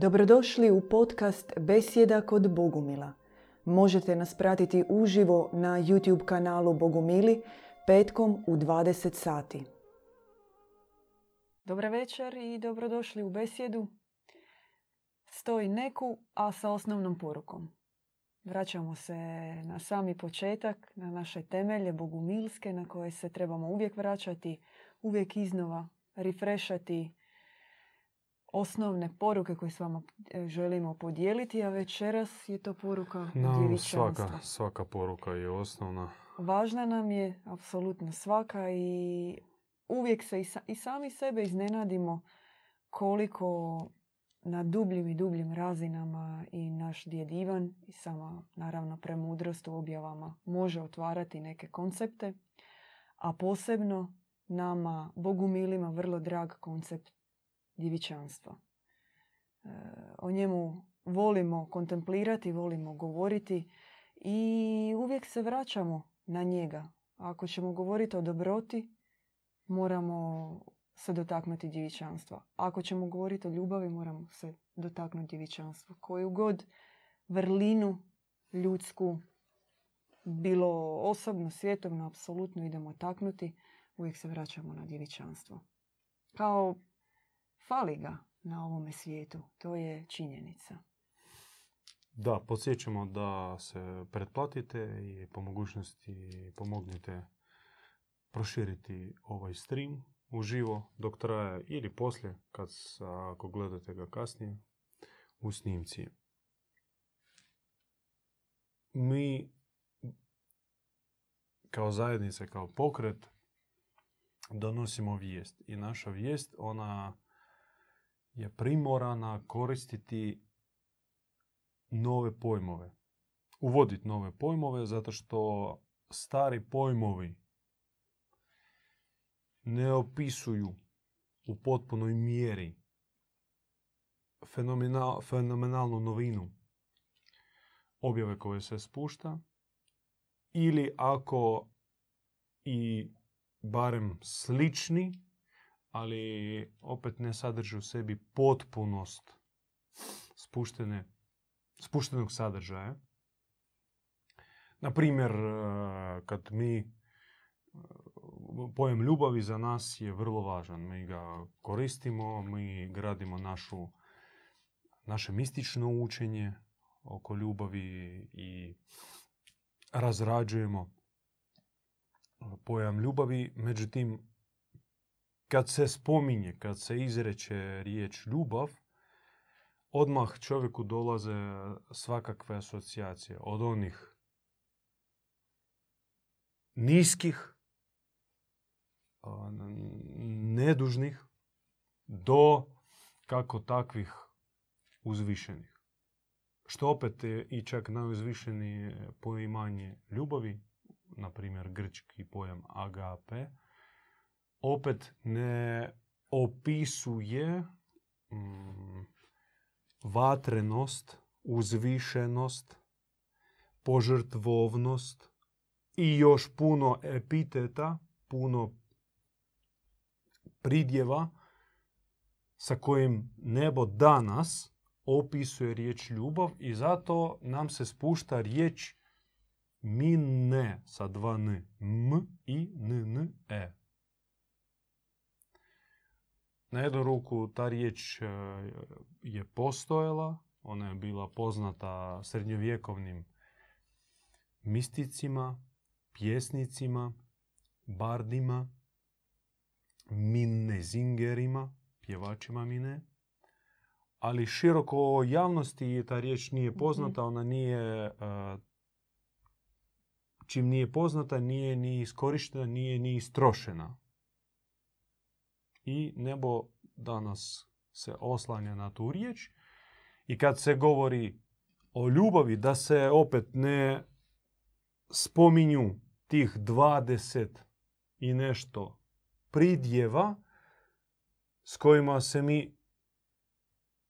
Dobrodošli u podcast Besjeda kod Bogumila. Možete nas pratiti uživo na YouTube kanalu Bogumili petkom u 20 sati. Dobar večer i dobrodošli u Besjedu. Stoji neku, a sa osnovnom porukom. Vraćamo se na sami početak, na naše temelje bogumilske na koje se trebamo uvijek vraćati, uvijek iznova refreshati osnovne poruke koje s vama e, želimo podijeliti, a večeras je to poruka no, svaka, svaka poruka je osnovna. Važna nam je apsolutno svaka i uvijek se i sami sebe iznenadimo koliko na dubljim i dubljim razinama i naš djed Ivan i sama naravno premudrost u objavama može otvarati neke koncepte, a posebno nama bogumilima vrlo drag koncept djevičanstva. E, o njemu volimo kontemplirati, volimo govoriti i uvijek se vraćamo na njega. Ako ćemo govoriti o dobroti, moramo se dotaknuti djevičanstva. Ako ćemo govoriti o ljubavi, moramo se dotaknuti djevičanstva. Koju god vrlinu ljudsku, bilo osobno, svjetovno, apsolutno idemo taknuti, uvijek se vraćamo na djevičanstvo. Kao fali ga na ovome svijetu. To je činjenica. Da, podsjećamo da se pretplatite i po mogućnosti pomognite proširiti ovaj stream uživo dok traje ili poslije, kad, ako gledate ga kasnije, u snimci. Mi kao zajednica, kao pokret, donosimo vijest. I naša vijest, ona je primorana koristiti nove pojmove. Uvoditi nove pojmove zato što stari pojmovi ne opisuju u potpunoj mjeri fenomenal, fenomenalnu novinu objave koje se spušta ili ako i barem slični, ali opet ne sadrži u sebi potpunost spuštene, spuštenog sadržaja. Na primjer, kad mi pojam ljubavi za nas je vrlo važan. Mi ga koristimo, mi gradimo našu, naše mistično učenje oko ljubavi i razrađujemo pojam ljubavi. Međutim, kad se spominje, kad se izreče riječ ljubav, odmah čovjeku dolaze svakakve asocijacije. Od onih niskih nedužnih do kako takvih uzvišenih. Što opet je i čak najuzvišenije poimanje ljubavi, na primjer grčki pojam agape, opet ne opisuje mm, vatrenost, uzvišenost, požrtvovnost i još puno epiteta, puno pridjeva sa kojim nebo danas opisuje riječ ljubav i zato nam se spušta riječ mine sa dva n. M i n, n, e. Na jednu ruku ta riječ e, je postojala, ona je bila poznata srednjovjekovnim misticima, pjesnicima, bardima, zingerima, pjevačima mine. Ali široko javnosti ta riječ nije mhm. poznata, ona nije, e, čim nije poznata, nije ni iskorištena, nije ni istrošena. I nebo danas se oslanja na tu riječ. I kad se govori o ljubavi, da se opet ne spominju tih dvadeset i nešto pridjeva s kojima se mi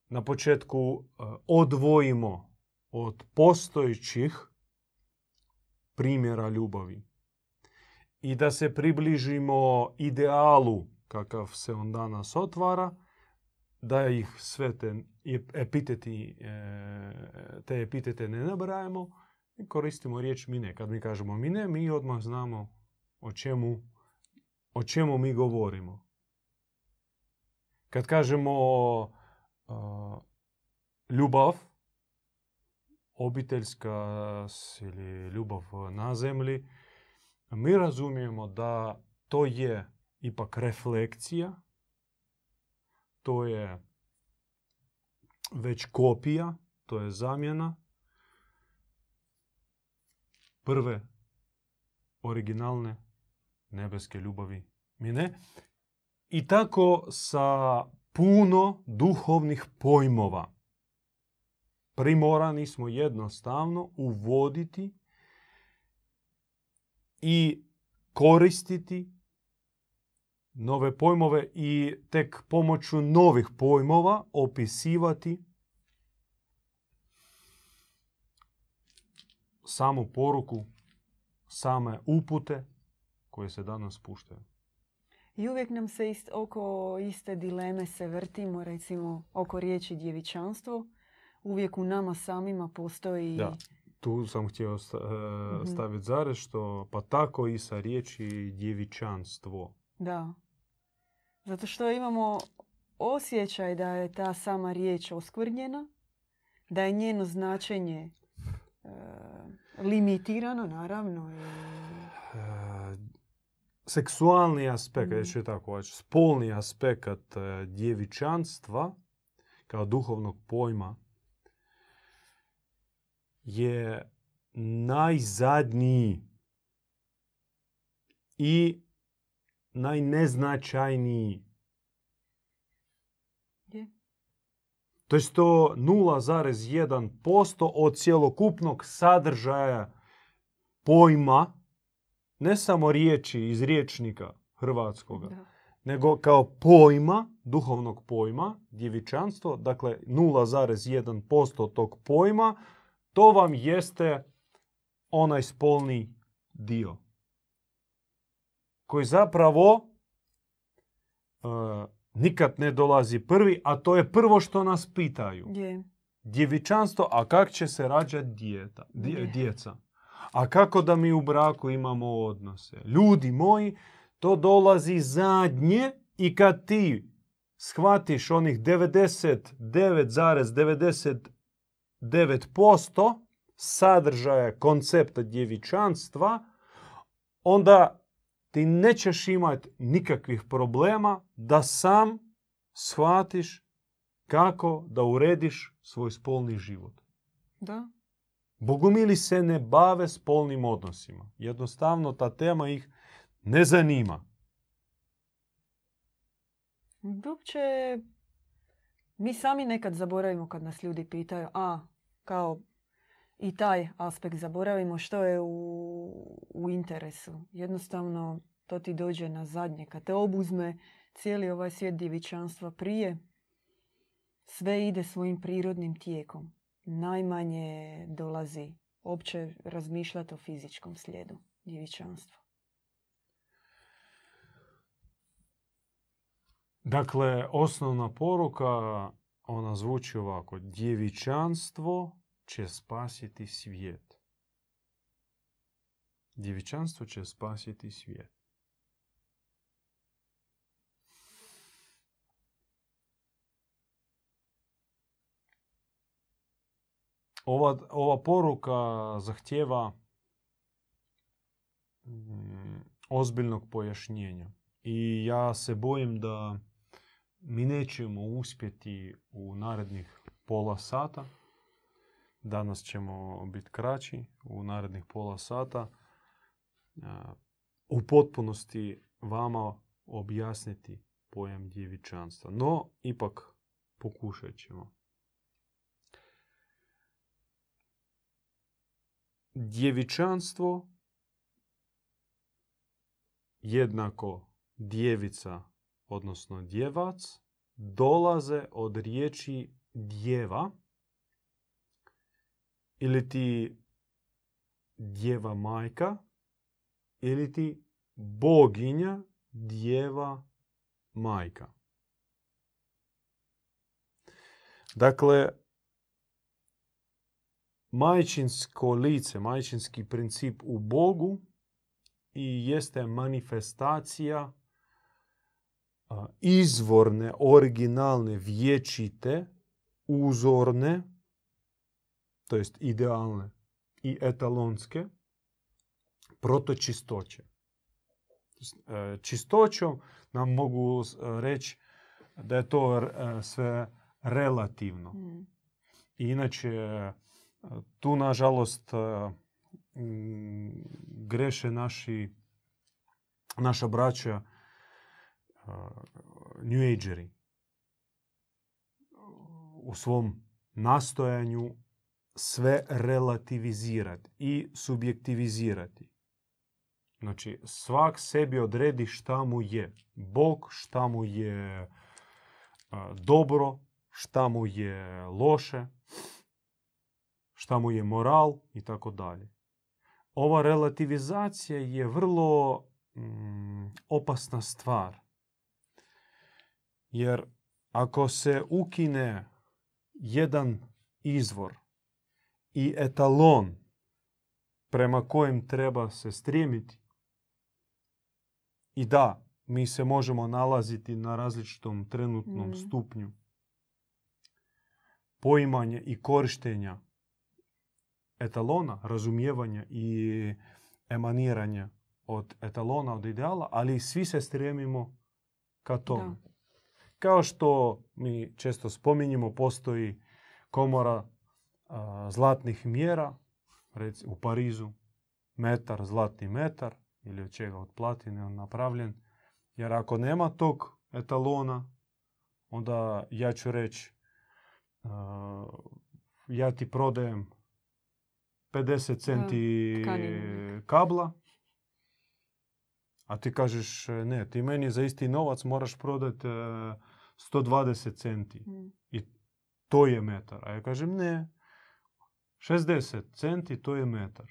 na početku e, odvojimo od postojećih primjera ljubavi i da se približimo idealu kakav se on danas otvara, da ih sve te epiteti, e, te epitete ne nabrajamo, koristimo riječ mine. Kad mi kažemo mine, mi odmah znamo o čemu, o čemu mi govorimo. Kad kažemo ljubav, obiteljska ili ljubav na zemlji, mi razumijemo da to je ipak reflekcija, to je već kopija, to je zamjena. Prve originalne nebeske ljubavi mine. I tako sa puno duhovnih pojmova. Primorani smo jednostavno uvoditi i koristiti nove pojmove i tek pomoću novih pojmova opisivati samu poruku, same upute koje se danas puštaju. I uvijek nam se oko iste dileme se vrtimo, recimo oko riječi djevičanstvo. Uvijek u nama samima postoji... Da, tu sam htio e, mhm. staviti zarez što pa tako i sa riječi djevičanstvo. Da. Zato što imamo osjećaj da je ta sama riječ oskvrnjena, da je njeno značenje e, limitirano, naravno. I... E, seksualni aspekt, mm. tako spolni aspekt e, djevičanstva kao duhovnog pojma je najzadniji i najneznačajniji. Je. To je to 0,1% od cjelokupnog sadržaja pojma, ne samo riječi iz riječnika hrvatskog, nego kao pojma, duhovnog pojma, djevičanstvo, dakle 0,1% tog pojma, to vam jeste onaj spolni dio koji zapravo e, nikad ne dolazi prvi, a to je prvo što nas pitaju. Je. Djevičanstvo, a kak će se rađati djeta, djeca? A kako da mi u braku imamo odnose? Ljudi moji, to dolazi zadnje i kad ti shvatiš onih 99,99% sadržaja koncepta djevičanstva, onda ti nećeš imati nikakvih problema da sam shvatiš kako da urediš svoj spolni život. Da. Bogumili se ne bave spolnim odnosima. Jednostavno ta tema ih ne zanima. Uopće mi sami nekad zaboravimo kad nas ljudi pitaju, a kao i taj aspekt zaboravimo što je u, u interesu. Jednostavno to ti dođe na zadnje. Kad te obuzme cijeli ovaj svijet djevičanstva prije, sve ide svojim prirodnim tijekom. Najmanje dolazi opće razmišljati o fizičkom slijedu djevičanstva. Dakle, osnovna poruka, ona zvuči ovako. Djevičanstvo će spasiti svijet. Djevičanstvo će spasiti svijet. Ova, ova poruka zahtjeva ozbiljnog pojašnjenja. I ja se bojim da mi nećemo uspjeti u narednih pola sata Danas ćemo biti kraći u narednih pola sata. U potpunosti vama objasniti pojam djevičanstva. No, ipak pokušat ćemo. Djevičanstvo jednako djevica, odnosno djevac, dolaze od riječi djeva, ili ti djeva majka, ili ti boginja djeva majka. Dakle, majčinsko lice, majčinski princip u Bogu i jeste manifestacija izvorne, originalne, vječite, uzorne, to jest idealne i etalonske, protočistoće. E, Čistoćom nam mogu e, reći da je to e, sve relativno. Mm. I inače, tu nažalost e, m, greše naši, naša braća New Ageri u svom nastojanju sve relativizirati i subjektivizirati. Znači, svak sebi odredi šta mu je Bog, šta mu je dobro, šta mu je loše, šta mu je moral i tako dalje. Ova relativizacija je vrlo mm, opasna stvar. Jer ako se ukine jedan izvor i etalon prema kojem treba se strijemiti, i da, mi se možemo nalaziti na različitom trenutnom Mm. stupnju poimanja i korištenja etalona, razumijevanja i emaniranja od etalona, od ideala, ali svi se stremimo ka tome. Kao što mi često spominjemo, postoji komora a, zlatnih mjera, reci u Parizu, metar, zlatni metar, ili od čega od platine on napravljen. Jer ako nema tog etalona, onda ja ću reći, a, ja ti prodajem 50 centi tkaninu. kabla, a ti kažeš ne, ti meni za isti novac moraš prodati 120 centi. Mm. To je metar. A ja kažem ne, 60 centi to je metar.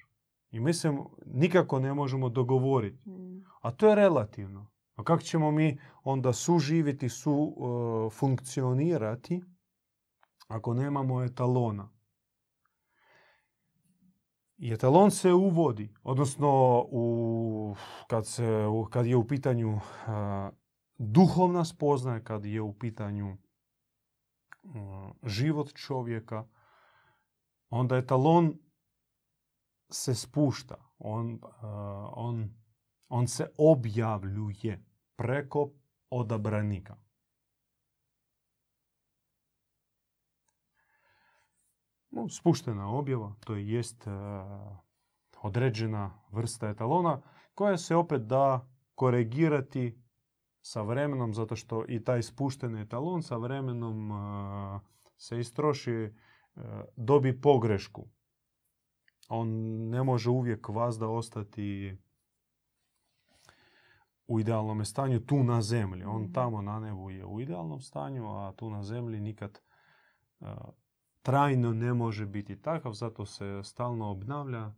I mi se nikako ne možemo dogovoriti. Mm. A to je relativno. A kako ćemo mi onda suživjeti, su uh, funkcionirati ako nemamo etalona? I etalon se uvodi, odnosno u, kad, se, u- kad je u pitanju uh, duhovna spoznaja, kad je u pitanju uh, život čovjeka, onda etalon se spušta. On, uh, on, on se objavljuje preko odabranika. No, Spuštena objava, to jest uh, određena vrsta etalona koja se opet da korigirati sa vremenom, zato što i taj spušteni etalon sa vremenom uh, se istroši, dobi pogrešku. On ne može uvijek vazda ostati u idealnom stanju tu na zemlji. On Mhm. tamo na nebu je u idealnom stanju, a tu na zemlji nikad uh, trajno ne može biti takav, zato se stalno obnavlja,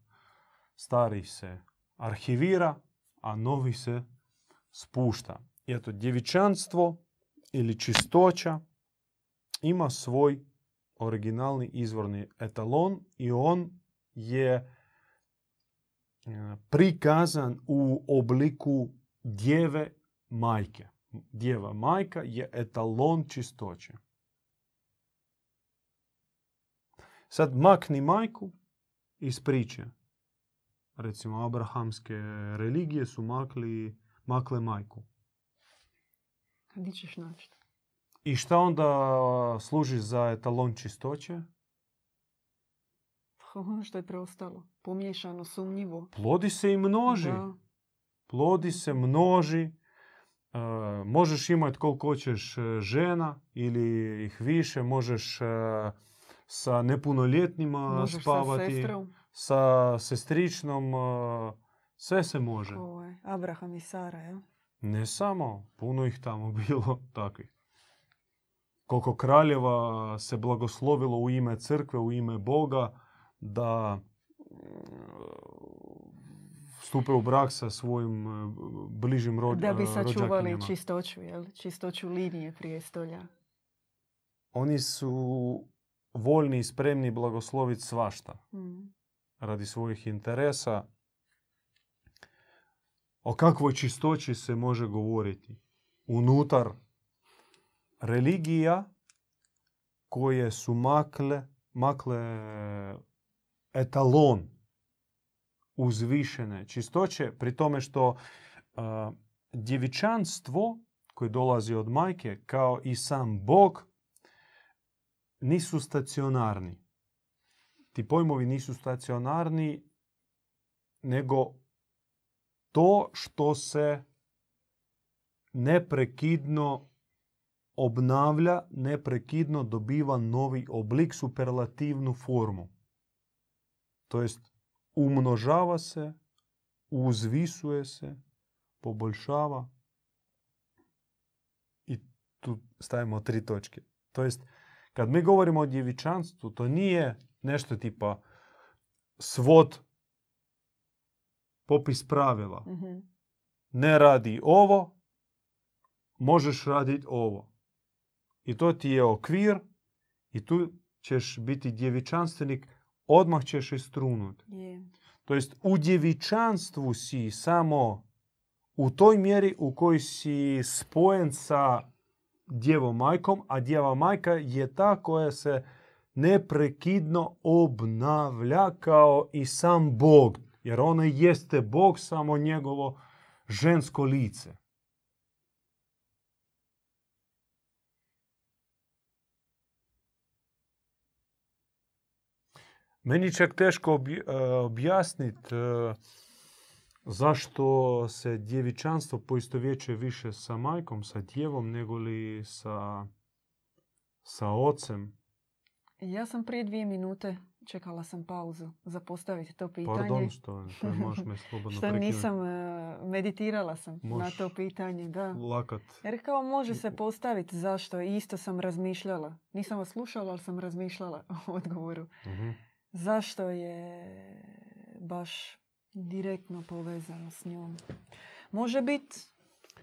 stari se arhivira, a novi se spušta. I eto, djevičanstvo ili čistoća ima svoj originalni izvorni etalon i on je e, prikazan u obliku djeve majke. Djeva majka je etalon čistoće. Sad makni majku iz. Recimo, abrahamske religije su makli, makle majku. Di ćeš naći? I šta onda služi za etalon čistoće? Ono što je preostalo. Pomiješano, sumnjivo. Plodi se i množi. Da. Plodi se, množi. E, možeš imati koliko hoćeš e, žena ili ih više. Možeš e, sa nepunoljetnima Možeš sa spavati. sestrom. sa sestričnom. e, sve se može. Ovaj, Abraham i Sara, ja? Ne samo, puno ih tamo bilo takvih. Koliko kraljeva se blagoslovilo u ime crkve, u ime Boga, da mm, stupe u brak sa svojim e, bližim rođ, Da bi e, sačuvali rođakinjama. čistoću, jel? Čistoću linije prijestolja. oni su voljni i spremni blagosloviti svašta Mm. radi svojih interesa. O kakvoj čistoći se može govoriti unutar religija koje su makle, makle etalon uzvišene čistoće, pri tome što a, djevičanstvo koje dolazi od majke, kao i sam Bog, nisu stacionarni. Ti pojmovi nisu stacionarni, nego to što se neprekidno obnavlja, neprekidno dobiva novi oblik, superlativnu formu. To jest umnožava se, uzvisuje se, poboljšava. I tu stavimo tri točke. To jest, kad mi govorimo o djevičanstvu, to nije nešto tipa svod popis pravila. Mhm. Ne radi ovo, možeš raditi ovo. I to ti je okvir i tu ćeš biti djevičanstvenik, odmah ćeš istrunuti. Je. To jest u djevičanstvu si samo u toj mjeri u kojoj si spojen sa djevom majkom, a djeva majka je ta koja se neprekidno obnavlja kao i sam Bog. Jer ona jeste Bog, samo njegovo žensko lice. Meni čak teško e, objasniti e, zašto se djevičanstvo poistovjećuje više sa majkom, sa djevom, nego li sa, sa ocem. Ja sam prije dvije minute čekala sam pauzu za postaviti to pitanje. Pardon što, što možeš me slobodno što nisam, e, meditirala sam na Možeš to pitanje, da. Lakat. Jer kao može se postaviti zašto, isto sam razmišljala. Nisam vas slušala, ali sam razmišljala o odgovoru. Mhm. Zašto je baš direktno povezano s njom? Može biti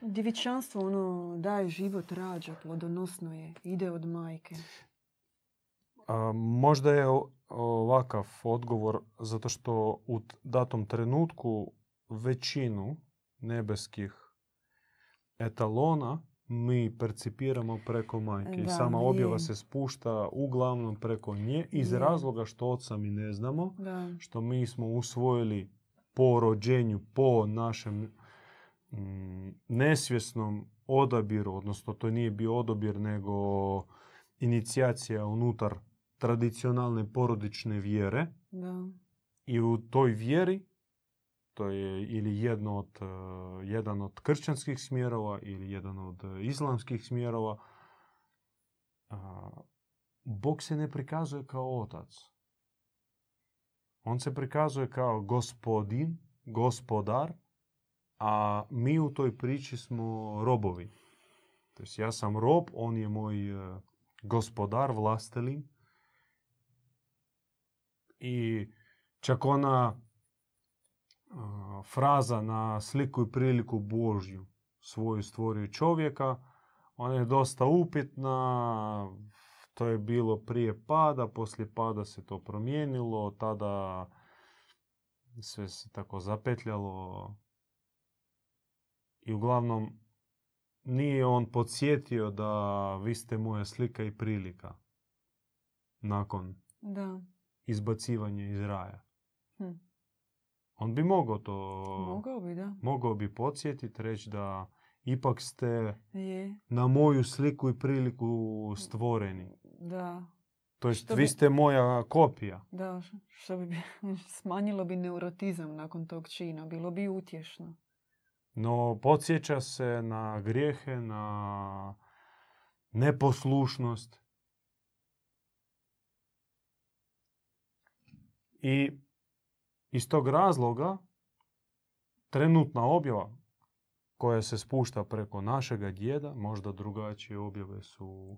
djevičanstvo, ono, daje život, rađa, plodonosno je, ide od majke. A, možda je ovakav odgovor zato što u datom trenutku većinu nebeskih etalona mi percipiramo preko majke. Da, sama objava je. se spušta uglavnom preko nje iz Je. razloga što oca mi ne znamo, Da, što mi smo usvojili po rođenju, po našem mm, nesvjesnom odabiru, odnosno to nije bio odabir nego inicijacija unutar tradicionalne porodične vjere da. i u toj vjeri to je ili jedno od, e, jedan od kršćanskih smjerova ili jedan od e, islamskih smjerova, a, Bog se ne prikazuje kao otac. On se prikazuje kao gospodin, gospodar, a mi u toj priči smo robovi. To jest ja sam rob, on je moj e, gospodar, vlastelin. I čak ona fraza na sliku i priliku Božju svoju stvorio čovjeka, ona je dosta upitna, to je bilo prije pada, poslije pada se to promijenilo, tada sve se tako zapetljalo i uglavnom nije on podsjetio da vi ste moja slika i prilika nakon Da, izbacivanja iz raja. On bi mogao to mogao bi, da. mogao bi podsjetiti, reći da ipak ste Je, na moju sliku i priliku stvoreni. da. To jest, vi ste moja kopija. Da, što bi bi- smanjilo bi neurotizam nakon tog čina. Bilo bi utješno. No, podsjeća se na grijehe, na neposlušnost. I iz tog razloga trenutna objava koja se spušta preko našega djeda, možda drugačije objave su,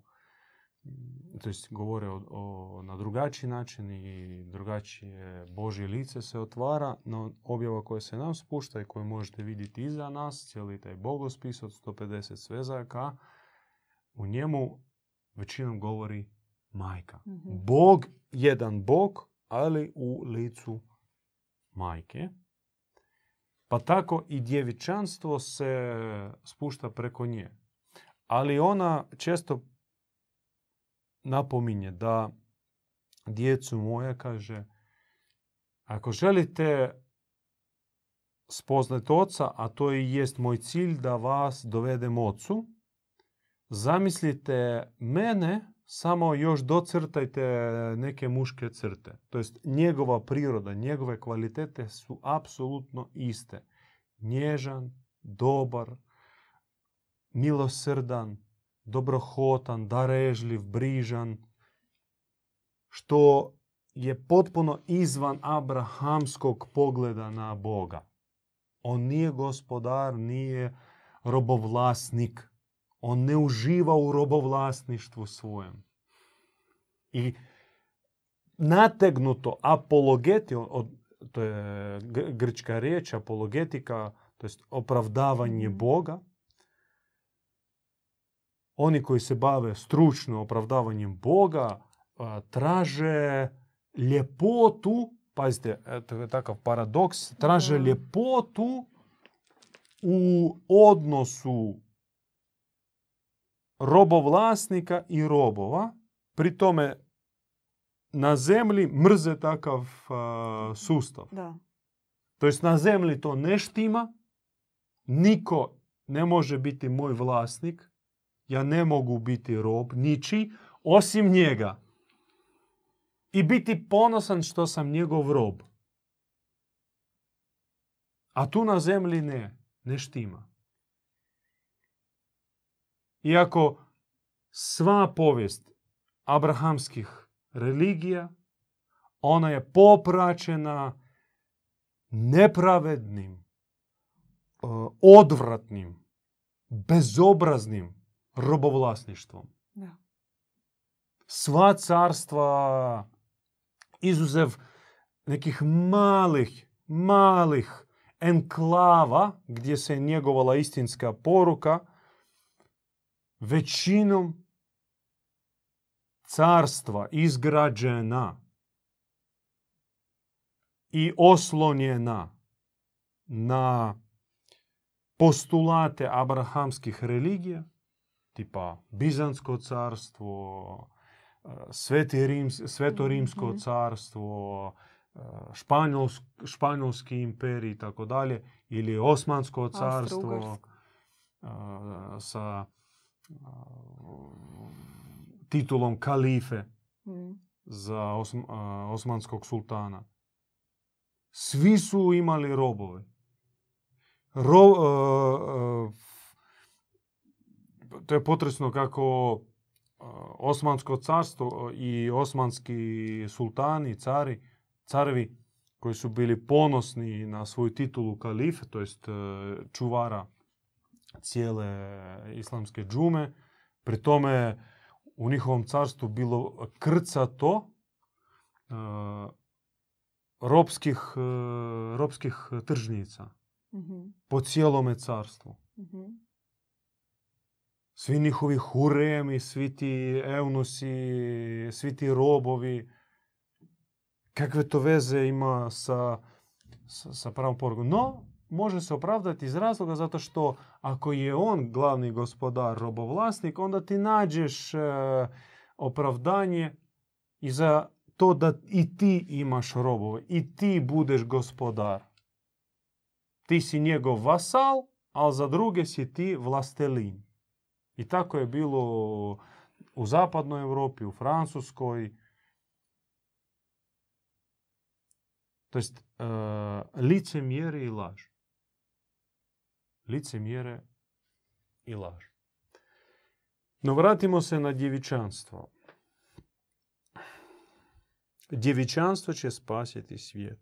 mm, to jest govore o, o- na drugačiji način i drugačije Božje lice se otvara, no objava koja se nam spušta i koju možete vidjeti iza nas, cijeli taj bogospis od 150 svezaka, u njemu većinom govori majka. Mhm. Bog, jedan Bog, ali u licu majke. Pa tako i djevičanstvo se spušta preko nje. Ali ona često napominje da djecu moje, kaže, ako želite spoznati oca, a to i jest moj cilj da vas dovedem ocu, zamislite mene, samo još docrtajte neke muške crte. To jest njegova priroda, njegove kvalitete su apsolutno iste. Nježan, dobar, milosrdan, dobrohotan, darežljiv, brižan, što je potpuno izvan abrahamskog pogleda na Boga. On nije gospodar, nije robovlasnik. On ne uživa u robovlasništvu svojem. I nategnuto apologeti, od, to je gr- grčka riječ, apologetika, to jest opravdavanje Mhm. Boga, oni koji se bave stručno opravdavanjem Boga traže ljepotu, pazite, e, to je takav paradoks, traže ljepotu u odnosu robovlasnika i robova, pri tome na zemlji mrze takav a, sustav. Da. To jest na zemlji to ne štima, niko ne može biti moj vlasnik, ja ne mogu biti rob, niči, osim njega. I biti ponosan što sam njegov rob. A tu na zemlji ne, ne štima. Iako sva povijest abrahamskih religija, ona je popraćena nepravednim, e, odvratnim, bezobraznim robovlasništvom. Da. Sva carstva, izuzev nekih malih, malih enklava gdje se njegovala istinska poruka, većinom carstva izgrađena i oslonjena na postulate abrahamskih religija, tipa Bizansko carstvo, e, Sveti Rims, Sveto Rimsko Mhm. carstvo, e, Španjolsk, Španjolski imperij i tako dalje, ili Osmansko carstvo Austro-Ugarsko. e, sa titulom kalife Mm. za osm- osmanskog sultana. Svi su imali robove. Ro, a, a, to je potresno kako a, Osmansko carstvo i osmanski sultani, cari, carevi koji su bili ponosni na svoju titulu kalife, to jest čuvara cijele islamske džume, pri tome u njihovom carstvu bilo krcato e, ropskih, e, ropskih tržnica Mhm. po cijelome carstvu. Mhm. Svi njihovi huremi, svi ti eunusi, svi ti robovi. Kakve to veze ima sa, sa, sa pravom porukom? No, može se opravdati iz razloga zato što ako je on glavni gospodar, robovlasnik, onda ti nađeš e, opravdanje i za to da i ti imaš robove, i ti budeš gospodar. Ti si njegov vasal, ali za druge si ti vlastelin. I tako je bilo u zapadnoj Europi, u Francuskoj. To jest e, licemjere i laž. Licemjere i laž. No vratimo se na djevičanstvo. Djevičanstvo će spasiti svijet.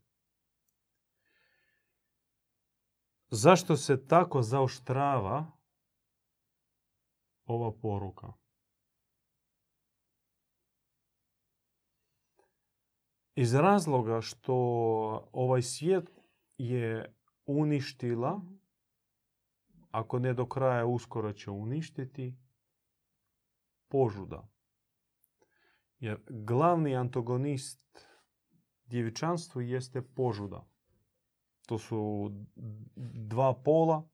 Zašto se tako zaoštrava ova poruka? Iz razloga što ovaj svijet je uništila, ako ne do kraja uskoro će uništiti, požuda. Jer glavni antagonist djevičanstvu jeste požuda. To su dva pola,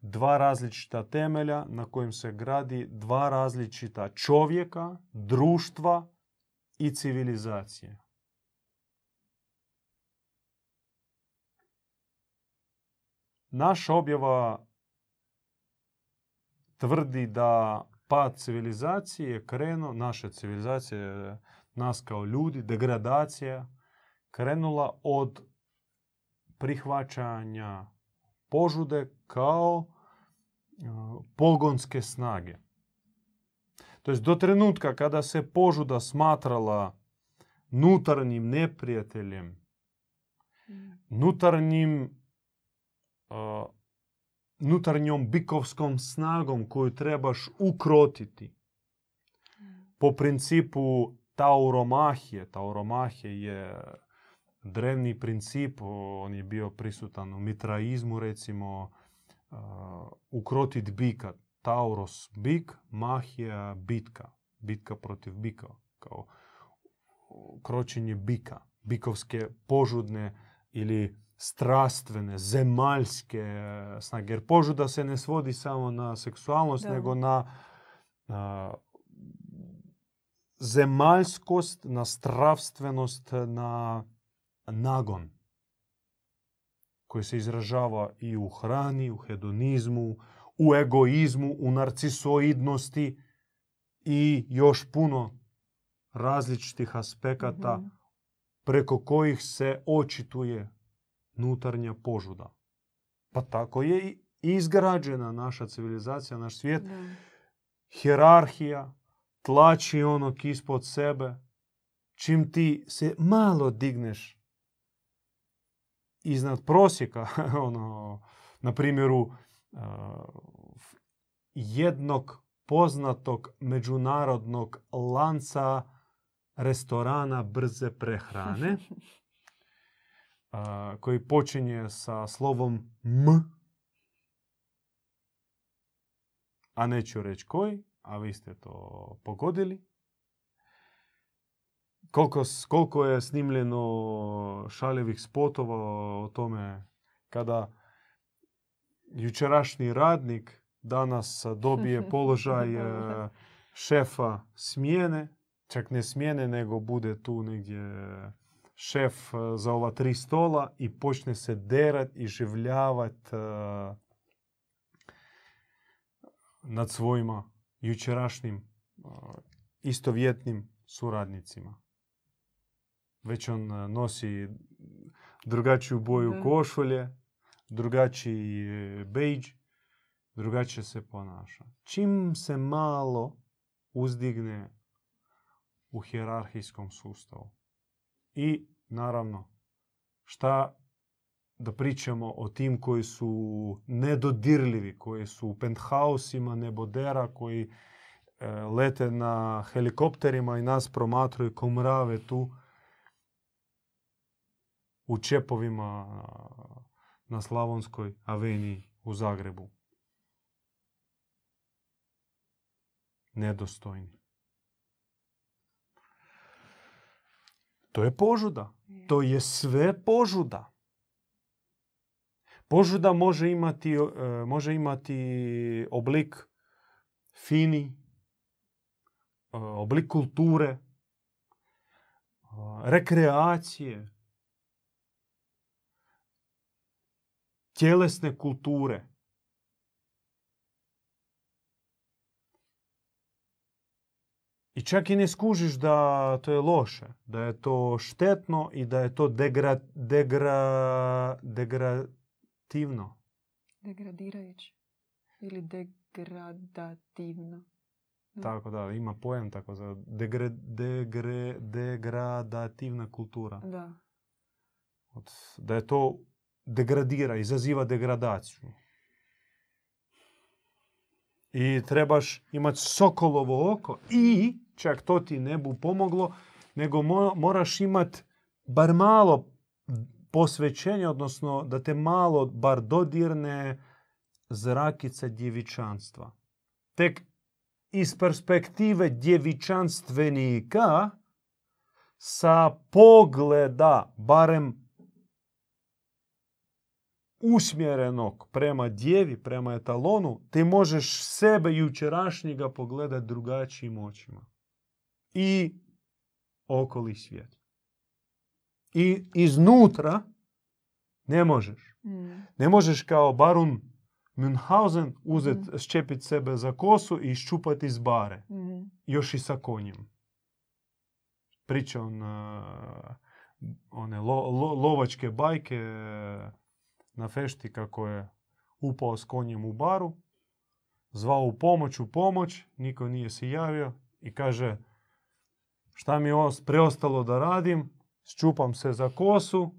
dva različita temelja na kojim se gradi dva različita čovjeka, društva i civilizacije. Naša objava tvrdi da pad civilizacije je krenuo, naše civilizacije, nas kao ljudi, degradacija, krenula od prihvaćanja požude kao pogonske snage. To jest do trenutka kada se požuda smatrala nutarnjim neprijateljem, nutarnjim nutarnjom bikovskom snagom koju trebaš ukrotiti. Po principu tauromahije. Tauromahije je drevni princip, on je bio prisutan u mitraizmu recimo, ukrotit bika. Tauros bik, mahija bitka. Bitka protiv bika. Kao kročenje bika. Bikovske požudne ili strastvene, zemaljske e, snage. Jer požuda se ne svodi samo na seksualnost, nego na, zemaljskost, na stravstvenost, na nagon koji se izražava i u hrani, u hedonizmu, u egoizmu, u narcisoidnosti i još puno različitih aspekata mhm. preko kojih se očituje nutarnja požuda. Pa tako je i izgrađena naša civilizacija, naš svijet. Da. Hierarhija tlači onog ispod sebe. Čim ti se malo digneš iznad prosjeka, ono, na primjeru uh, jednog poznatog međunarodnog lanca restorana brze prehrane, koji počinje sa slovom M, a neću reći koji, a vi ste to pogodili. Koliko, koliko je snimljeno šaljevih spotova o tome kada jučerašnji radnik danas dobije položaj e, šefa smjene, čak ne smjene, nego bude tu negdje šef e, za ova tri stola i počne se derat i življavat e, nad svojima jučerašnjim e, istovjetnim suradnicima. Već on nosi drugačiju boju košulje, drugačiji bejdž, drugačije se ponaša. Čim se malo uzdigne u hjerarhijskom sustavu, i naravno, šta da pričamo o tim koji su nedodirljivi, koji su u penthausima nebodera, koji e, lete na helikopterima i nas promatruju komrave tu u čepovima na Slavonskoj aveniji u Zagrebu. Nedostojni. To je požuda. To je sve požuda. Požuda može imati, e, može imati oblik fini, e, oblik kulture, e, rekreacije, tjelesne kulture. I čak i ne skužiš da to je loše, da je to štetno i da je to degra, degra, degradativno. Degradirajuće. Ili degradativno. Tako da, ima pojam tako za degre, degre, degradativna kultura. Da. Da je to degradira, izaziva degradaciju i trebaš imati sokolovo oko i čak to ti ne bu pomoglo, nego moraš imati bar malo posvećenja, odnosno da te malo bar dodirne zrakice djevičanstva. Tek iz perspektive djevičanstvenika sa pogleda, barem usmjerenog prema djevi, prema etalonu, ti možeš sebe jučerašnjega pogledati drugačijim očima. I okoli svijet. I iznutra ne možeš. Mm. Ne možeš kao barun Münchhausen uzeti, Mhm. ščepiti sebe za kosu i iščupati iz bare. Mhm. Još i sa konjem. Priča on uh, one lo- lo- lovačke bajke uh, na fešti kako je upao s konjem u baru, zvao u pomoć, u pomoć, niko nije se javio i kaže šta mi je os- preostalo da radim, ščupam se za kosu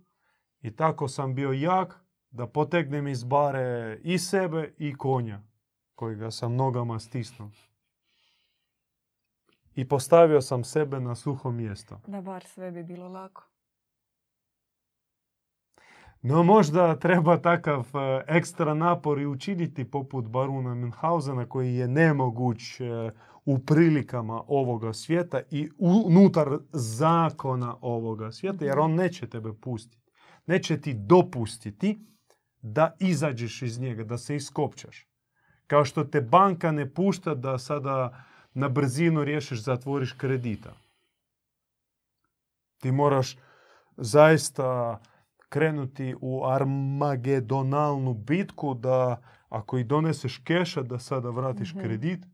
i tako sam bio jak da potegnem iz bare i sebe i konja kojega sam nogama stisnuo. I postavio sam sebe na suho mjesto. Da bar sve bi bilo lako. No možda treba takav e, ekstra napor i učiniti poput baruna Münchhausena koji je nemoguć e, u prilikama ovoga svijeta i unutar zakona ovoga svijeta jer on neće tebe pustiti. Neće ti dopustiti da izađeš iz njega, da se iskopčaš. Kao što te banka ne pušta da sada na brzinu riješiš, zatvoriš kredita. Ti moraš zaista krenuti u armagedonalnu bitku da ako i doneseš keša da sada vratiš Mhm. kredit,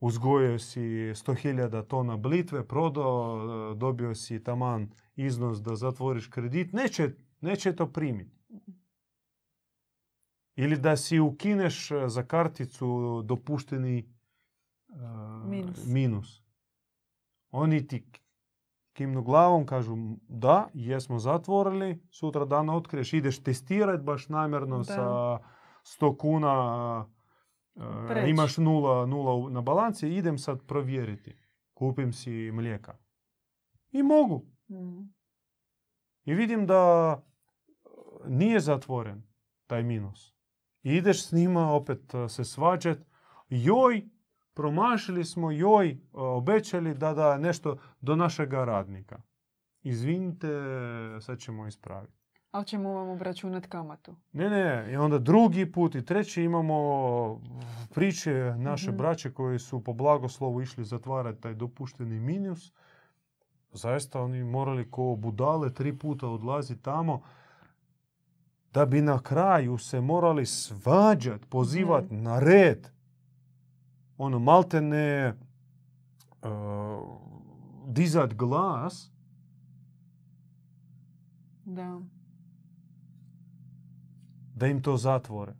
uzgojio si 100.000 tona blitve, prodao, dobio si taman iznos da zatvoriš kredit, neće, neće to primiti. Ili da si ukineš e, za karticu dopušteni e, Minus. minus. Oni ti kimnu glavom, kažu da, jesmo zatvorili, sutra dan otkriješ, ideš testirati baš namjerno Da. sa 100 kuna, e, imaš nula, nula na balanci, idem sad provjeriti. Kupim si mlijeka. I mogu. Mhm. I vidim da e, nije zatvoren taj minus. I ideš s njima opet e, se svađat. Joj, promašili smo, joj, e, obećali da da nešto do našega radnika. Izvinite, sad ćemo ispraviti. Ali ćemo vam obračunati kamatu. Ne, ne, i onda drugi put i treći imamo priče naše Mhm. braće koji su po blagoslovu išli zatvarati taj dopušteni minus. Zaista oni morali ko budale tri puta odlazi tamo da bi na kraju se morali svađat, pozivat Mhm. na red. Ono, malte ne uh, dizat glas Da. da im to zatvore.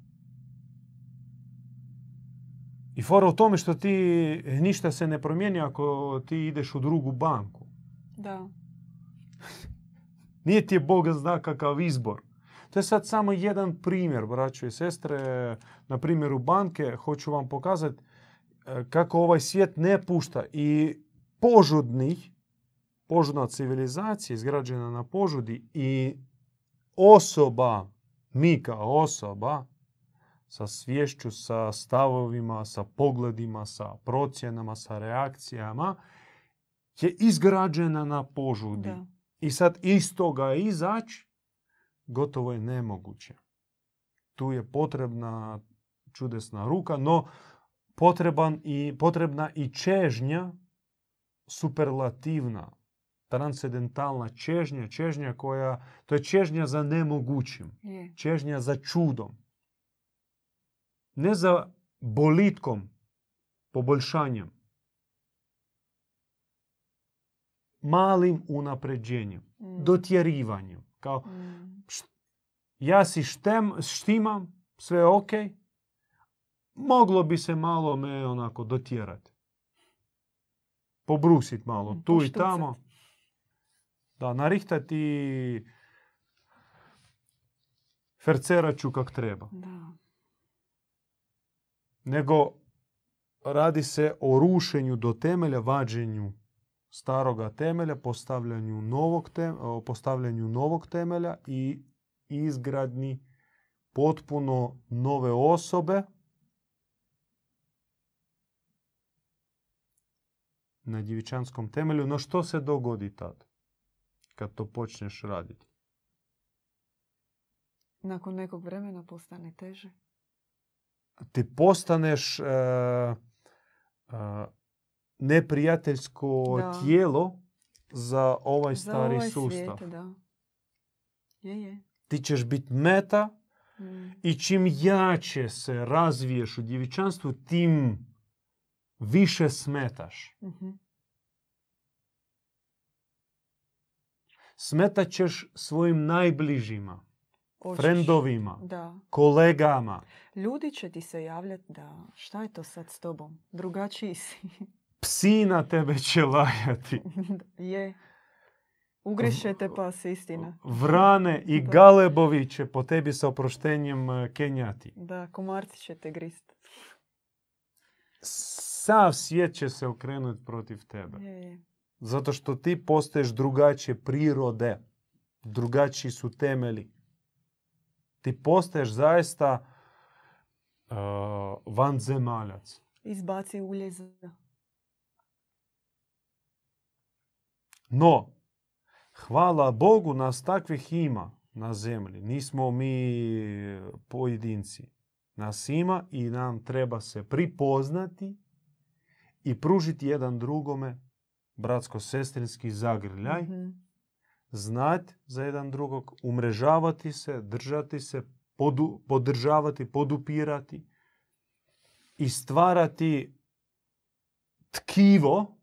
I fora u tome što ti ništa se ne promijeni ako ti ideš u drugu banku. Da. Nije ti je Bog zna kakav izbor. To je sad samo jedan primjer, braćo i sestre. Na primjeru banke hoću vam pokazati e, kako ovaj svijet ne pušta i požudnih, požudna civilizacija izgrađena na požudi i osoba, mi kao osoba, sa svješću, sa stavovima, sa pogledima, sa procjenama, sa reakcijama, je izgrađena na požudi. Da. I sad iz toga izaći gotovo je nemoguće. Tu je potrebna čudesna ruka, no potreban i, potrebna i čežnja superlativna, transcendentalna čežnja, čežnja koja, to je čežnja za nemogućim, Je. čežnja za čudom. Ne za bolitkom, poboljšanjem. Malim unapređenjem, Mm. dotjerivanjem. Kao, Mm. ja si štem, štimam, sve je ok, moglo bi se malo me onako dotjerati. Pobrusit malo, Mm, tu i tamo. Da, narihtati ferceraću kak treba. Da. Nego radi se o rušenju do temelja, vađenju staroga temelja, postavljanju novog, postavljanju novog temelja i izgradnji potpuno nove osobe na djevičanskom temelju, no što se dogodi tad? Kad to počneš raditi? Nakon nekog vremena postane teže. Ti postaneš e, e, neprijateljsko Da. tijelo za ovaj Za stari ovaj sustav. svijet, da. Je, je. Ti ćeš biti meta Mm. i čim jače se razviješ u djevičanstvu, tim više smetaš. Mhm. Smetat ćeš svojim najbližima, Hoćeš. frendovima, Da. kolegama. Ljudi će ti se javljati da šta je to sad s tobom? Drugačiji si. Psi na tebe će lajati. je. Ugriše te pas, istina. Vrane i Da. galebovi će po tebi sa oproštenjem e, kenjati. Da, komarci će te grist. Sav svijet će se okrenuti protiv tebe. Je. Zato što ti postaješ drugačije prirode. Drugačiji su temeli. Ti postaješ zaista uh, vanzemaljac. Izbaci uljeza. No, hvala Bogu nas takvih ima na zemlji. Nismo mi pojedinci. Nas ima i nam treba se pripoznati i pružiti jedan drugome bratsko-sestrinski zagrljaj. Mhm. znati za jedan drugog, umrežavati se, držati se, podu- podržavati, podupirati i stvarati tkivo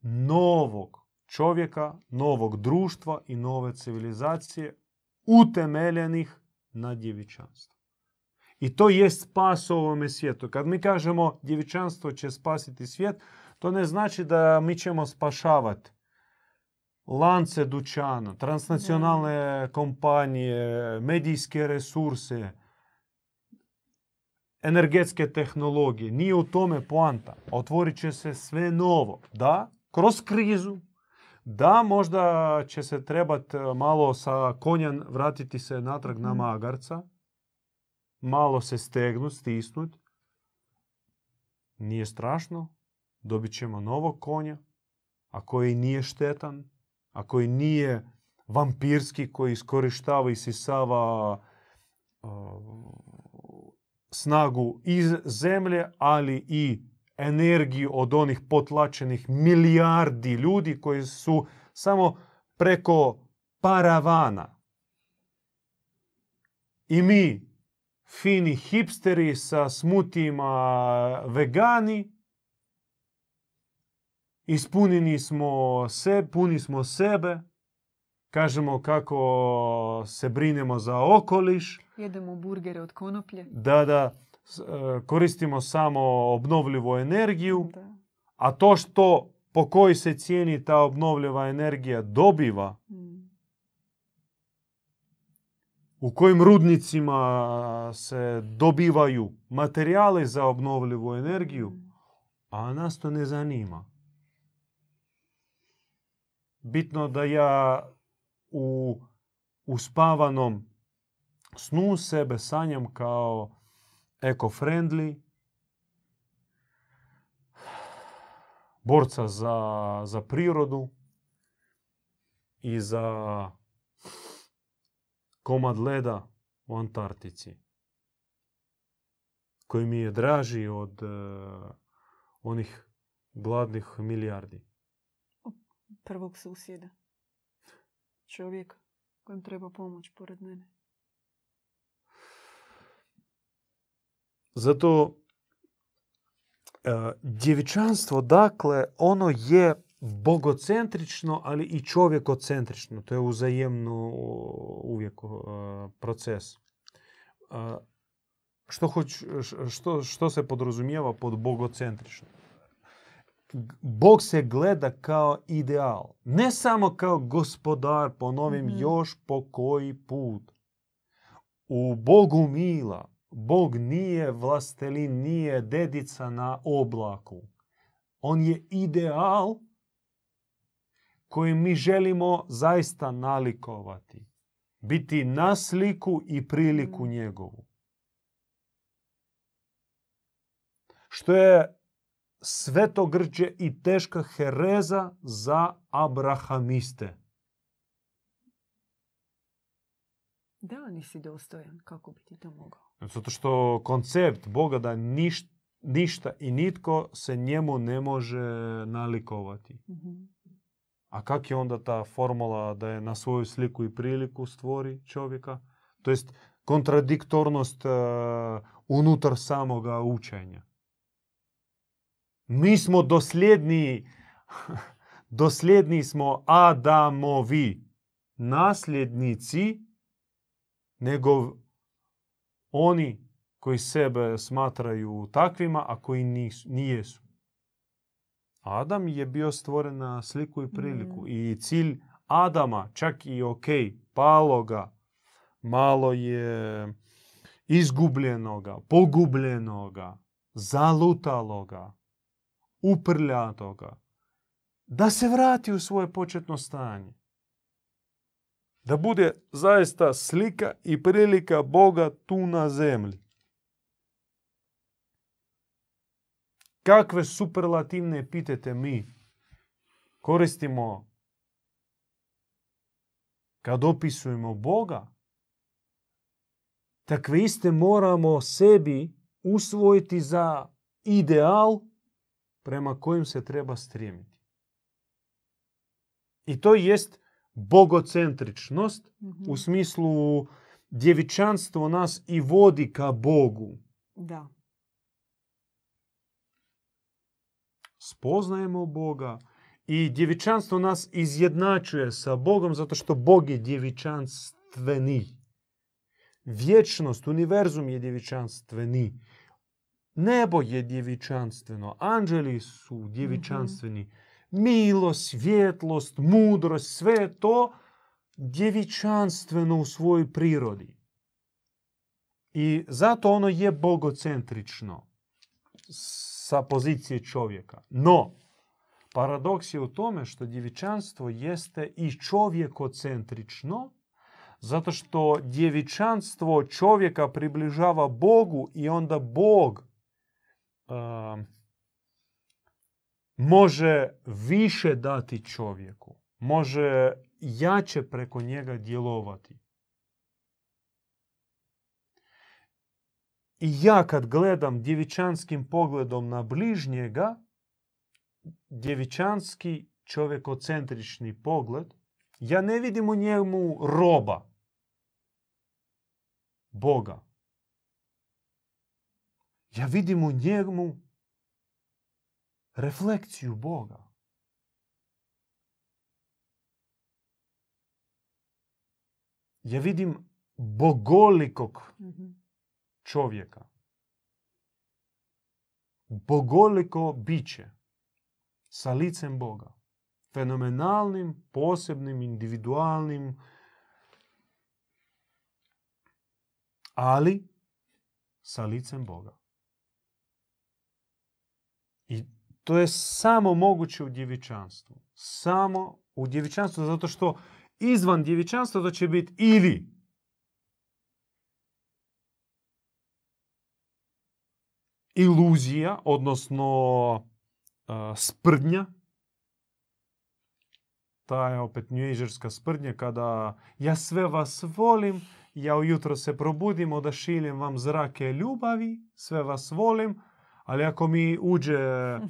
novog čovjeka, novog društva i nove civilizacije utemeljenih na djevičanstvu. I to je spas ovome svijetu. Kad mi kažemo djevičanstvo će spasiti svijet, to ne znači da mi ćemo spašavati lance dućana, transnacionalne kompanije, medijske resurse, energetske tehnologije. Nije u tome poanta. Otvorit će se sve novo. Da, kroz krizu. Da, možda će se trebati malo sa konja vratiti se natrag na Mhm. magarca. Malo se stegnut, stisnut. Nije strašno. Dobit ćemo novog konja, a koji nije štetan, a koji nije vampirski, koji iskorištava i isisava uh, snagu iz zemlje, ali i energiju od onih potlačenih milijardi ljudi koji su samo preko paravana. I mi, fini hipsteri sa smutijima vegani, ispunjeni smo se, puni smo sebe, kažemo kako se brinemo za okoliš, Jedemo burgere od konoplje. da, da e, koristimo samo obnovljivu energiju, Da. a to što po kojoj se cijeni ta obnovljiva energija dobiva, Mm. U kojim rudnicima se dobivaju materijali za obnovljivu energiju, a nas to ne zanima. Bitno da ja u uspavanom snu sebe sanjam kao eco-friendly, borca za, za prirodu i za komad leda u Antarktici koji mi je draži od e, onih gladnih milijardi. Prvog susjeda. Čovjek kojem treba pomoć pored mene. Zato e, djevičanstvo, dakle, ono je bogocentrično, ali i čovjekocentrično. To je uzajemno uvijek proces. Što, hoć, što, što se podrazumijeva pod bogocentrično? Bog se gleda kao ideal. Ne samo kao gospodar, ponovim Mhm. još po koji put. U Bogu mila. Bog nije vlastelin, nije dedica na oblaku. On je ideal koji mi želimo zaista nalikovati. Biti na sliku i priliku Mm. njegovu. Što je svetogrđe i teška hereza za abrahamiste. Da, nisi dostojan. Kako bi ti to mogao? Zato što koncept Boga da niš, ništa i nitko se njemu ne može nalikovati. Mhm. A kak je onda ta formula da je na svoju sliku i priliku stvori čovjeka? To jest kontradiktornost e, unutar samoga učenja. Mi smo dosljedni, dosljedni smo Adamovi nasljednici nego oni koji sebe smatraju takvima, a koji nis- nijesu. Adam je bio stvoren na sliku i priliku. Mm. I cilj Adama, čak i ok, paloga, malo je izgubljenoga, pogubljenoga, zalutaloga, uprljatoga, da se vrati u svoje početno stanje. Da bude zaista slika i prilika Boga tu na zemlji. Kakve superlativne epitete mi koristimo kad opisujemo Boga, takve iste moramo sebi usvojiti za ideal prema kojem se treba strijemiti. I to jest bogocentričnost Mhm. u smislu djevičanstvo nas i vodi ka Bogu. Da. Spoznajemo Boga i djevičanstvo nas izjednačuje sa Bogom zato što Bog je djevičanstveni. Vječnost, univerzum je djevičanstveni. Nebo je djevičanstveno, anđeli su djevičanstveni. Milo, svjetlost, mudrost, sve to djevičanstveno u svojoj prirodi. I zato ono je bogocentrično sa pozicije čovjeka. No, paradoks je u tome što djevičanstvo jeste i čovjekocentrično, zato što djevičanstvo čovjeka približava Bogu i onda Bog um, može više dati čovjeku, može jače preko njega djelovati. I ja kad gledam djevičanskim pogledom na bližnjega, djevičanski čovjekocentrični pogled, ja ne vidim u njemu roba, Boga. Ja vidim u njemu reflekciju Boga. Ja vidim bogolikog Mhm. Čovjeka. Bogoliko biće sa licem Boga. Fenomenalnim, posebnim, individualnim, ali sa licem Boga. I to je samo moguće u djevičanstvu. Samo u djevičanstvu, zato što izvan djevičanstva to će biti ili iluzija, odnosno sprdnja. Ta je opet njuižerska sprdnja kada ja sve vas volim, ja ujutro se probudim, odašiljem vam zrake ljubavi, sve vas volim, ali ako mi uđe e,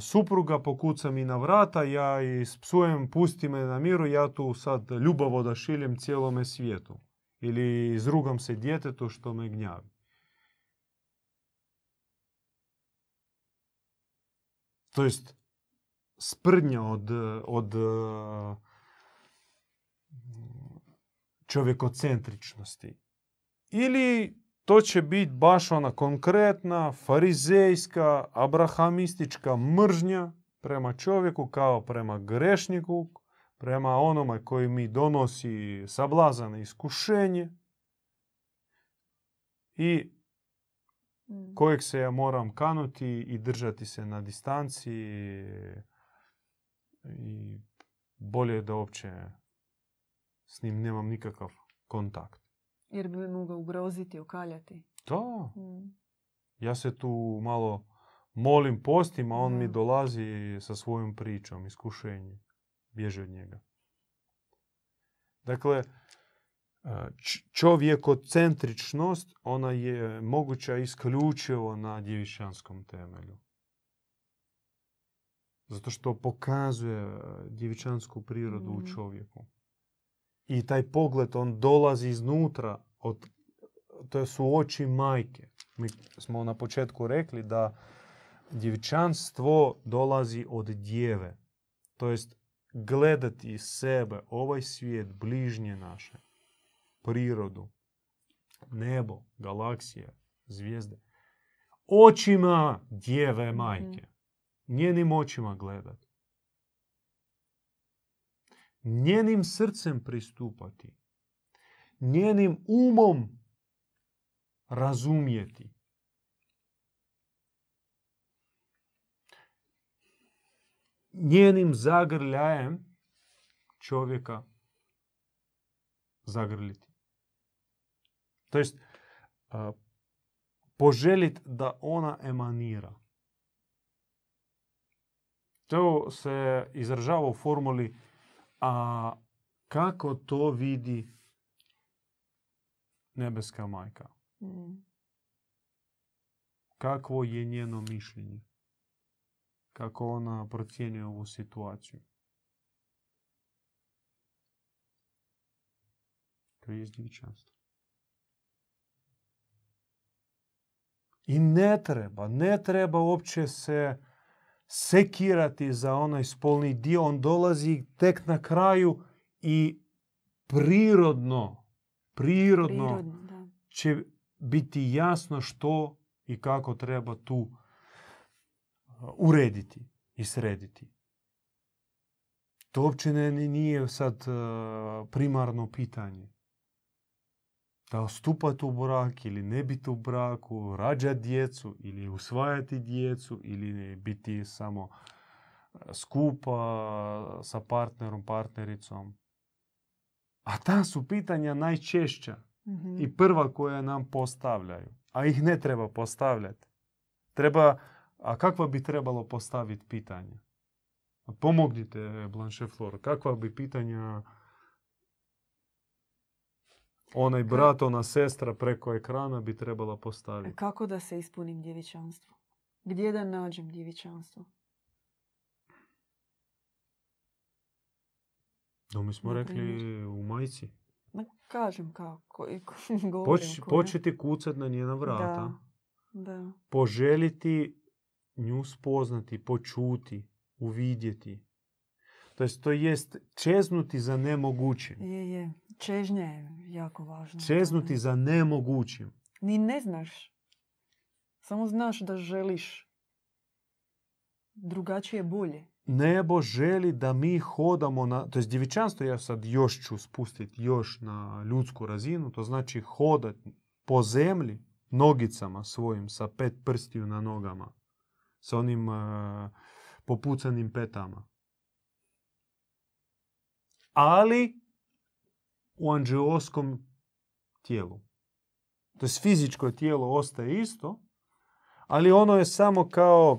supruga, pokuca mi na vrata, ja i psujem, pusti me na miru, ja tu sad ljubav odašiljem cijelome svijetu. Ili izrugam se djetetu što me gnjavi. To jest sprdnja od, od e, čovjekocentričnosti. Ili to će biti baš ona konkretna, farizejska, abrahamistička mržnja prema čovjeku kao prema grešniku, prema onome koji mi donosi sablazan i iskušenje i. kojeg se ja moram kanuti i držati se na distanci i bolje je da uopće s njim nemam nikakav kontakt. Jer bi mogao ugroziti, okaljati. Da, Mm. ja se tu malo molim, postim, a on mi dolazi sa svojom pričom, iskušenje. Bježi od njega. Dakle, čovjekocentričnost, ona je moguća isključivo na djevičanskom temelju. Zato što pokazuje djevičansku prirodu u Mhm. čovjeku. I taj pogled, on dolazi iznutra, od, to su oči majke. Mi smo na početku rekli da djevičanstvo dolazi od djeve. To jest gledati sebe, ovaj svijet, bližnje naše, prirodu, nebo, galaksije, zvijezde. Očima djeve majke. Njenim očima gledat. Njenim srcem pristupati. Njenim umom razumjeti. Njenim zagrljajem čovjeka zagrliti. To jest, poželit da ona emanira. To se izražava u formuli a kako to vidi nebeska majka? Mm. Kakvo je njeno mišljenje? Kako ona procjenjuje ovu situaciju? To je djevičanstvo. I ne treba, ne treba uopće se sekirati za onaj spolni dio. On dolazi tek na kraju i prirodno, prirodno, Prirodno, da. će biti jasno što i kako treba tu uh, urediti i srediti. To uopće nije sad uh, primarno pitanje. Da stupati u brak ili ne biti u braku, rađati djecu ili usvajati djecu ili biti samo uh, skupa sa partnerom, partnericom. A ta su pitanja najčešća Mhm. i prva koja nam postavljaju. A ih ne treba postavljati. Treba, a kakva bi trebalo postaviti pitanja? Pomognite, Blanche Flor. Kakva bi pitanja onaj brat, ona sestra preko ekrana bi trebala postaviti? Kako da se ispunim djevičanstvo? Gdje da nađem djevičanstvo? No, mi smo rekli u majci. Ma, kažem kako. govorim Poč, početi kucat na njena vrata. Da, da. poželjeti nju spoznati, počuti, uvidjeti. To jest, to jest čeznuti za nemogućim. Je, je. Čežnja je jako važna. u Čeznuti za nemogućim. Ni ne znaš. Samo znaš da želiš drugačije bolje. Nebo želi da mi hodamo na... To jest djevičanstvo ja sad još ću spustiti još na ljudsku razinu. To znači hodat po zemlji nogicama svojim sa pet prstiju na nogama. Sa onim eh, popucanim petama. Ali u anđeoskom tijelu. To jest fizičko tijelo ostaje isto, ali ono je samo kao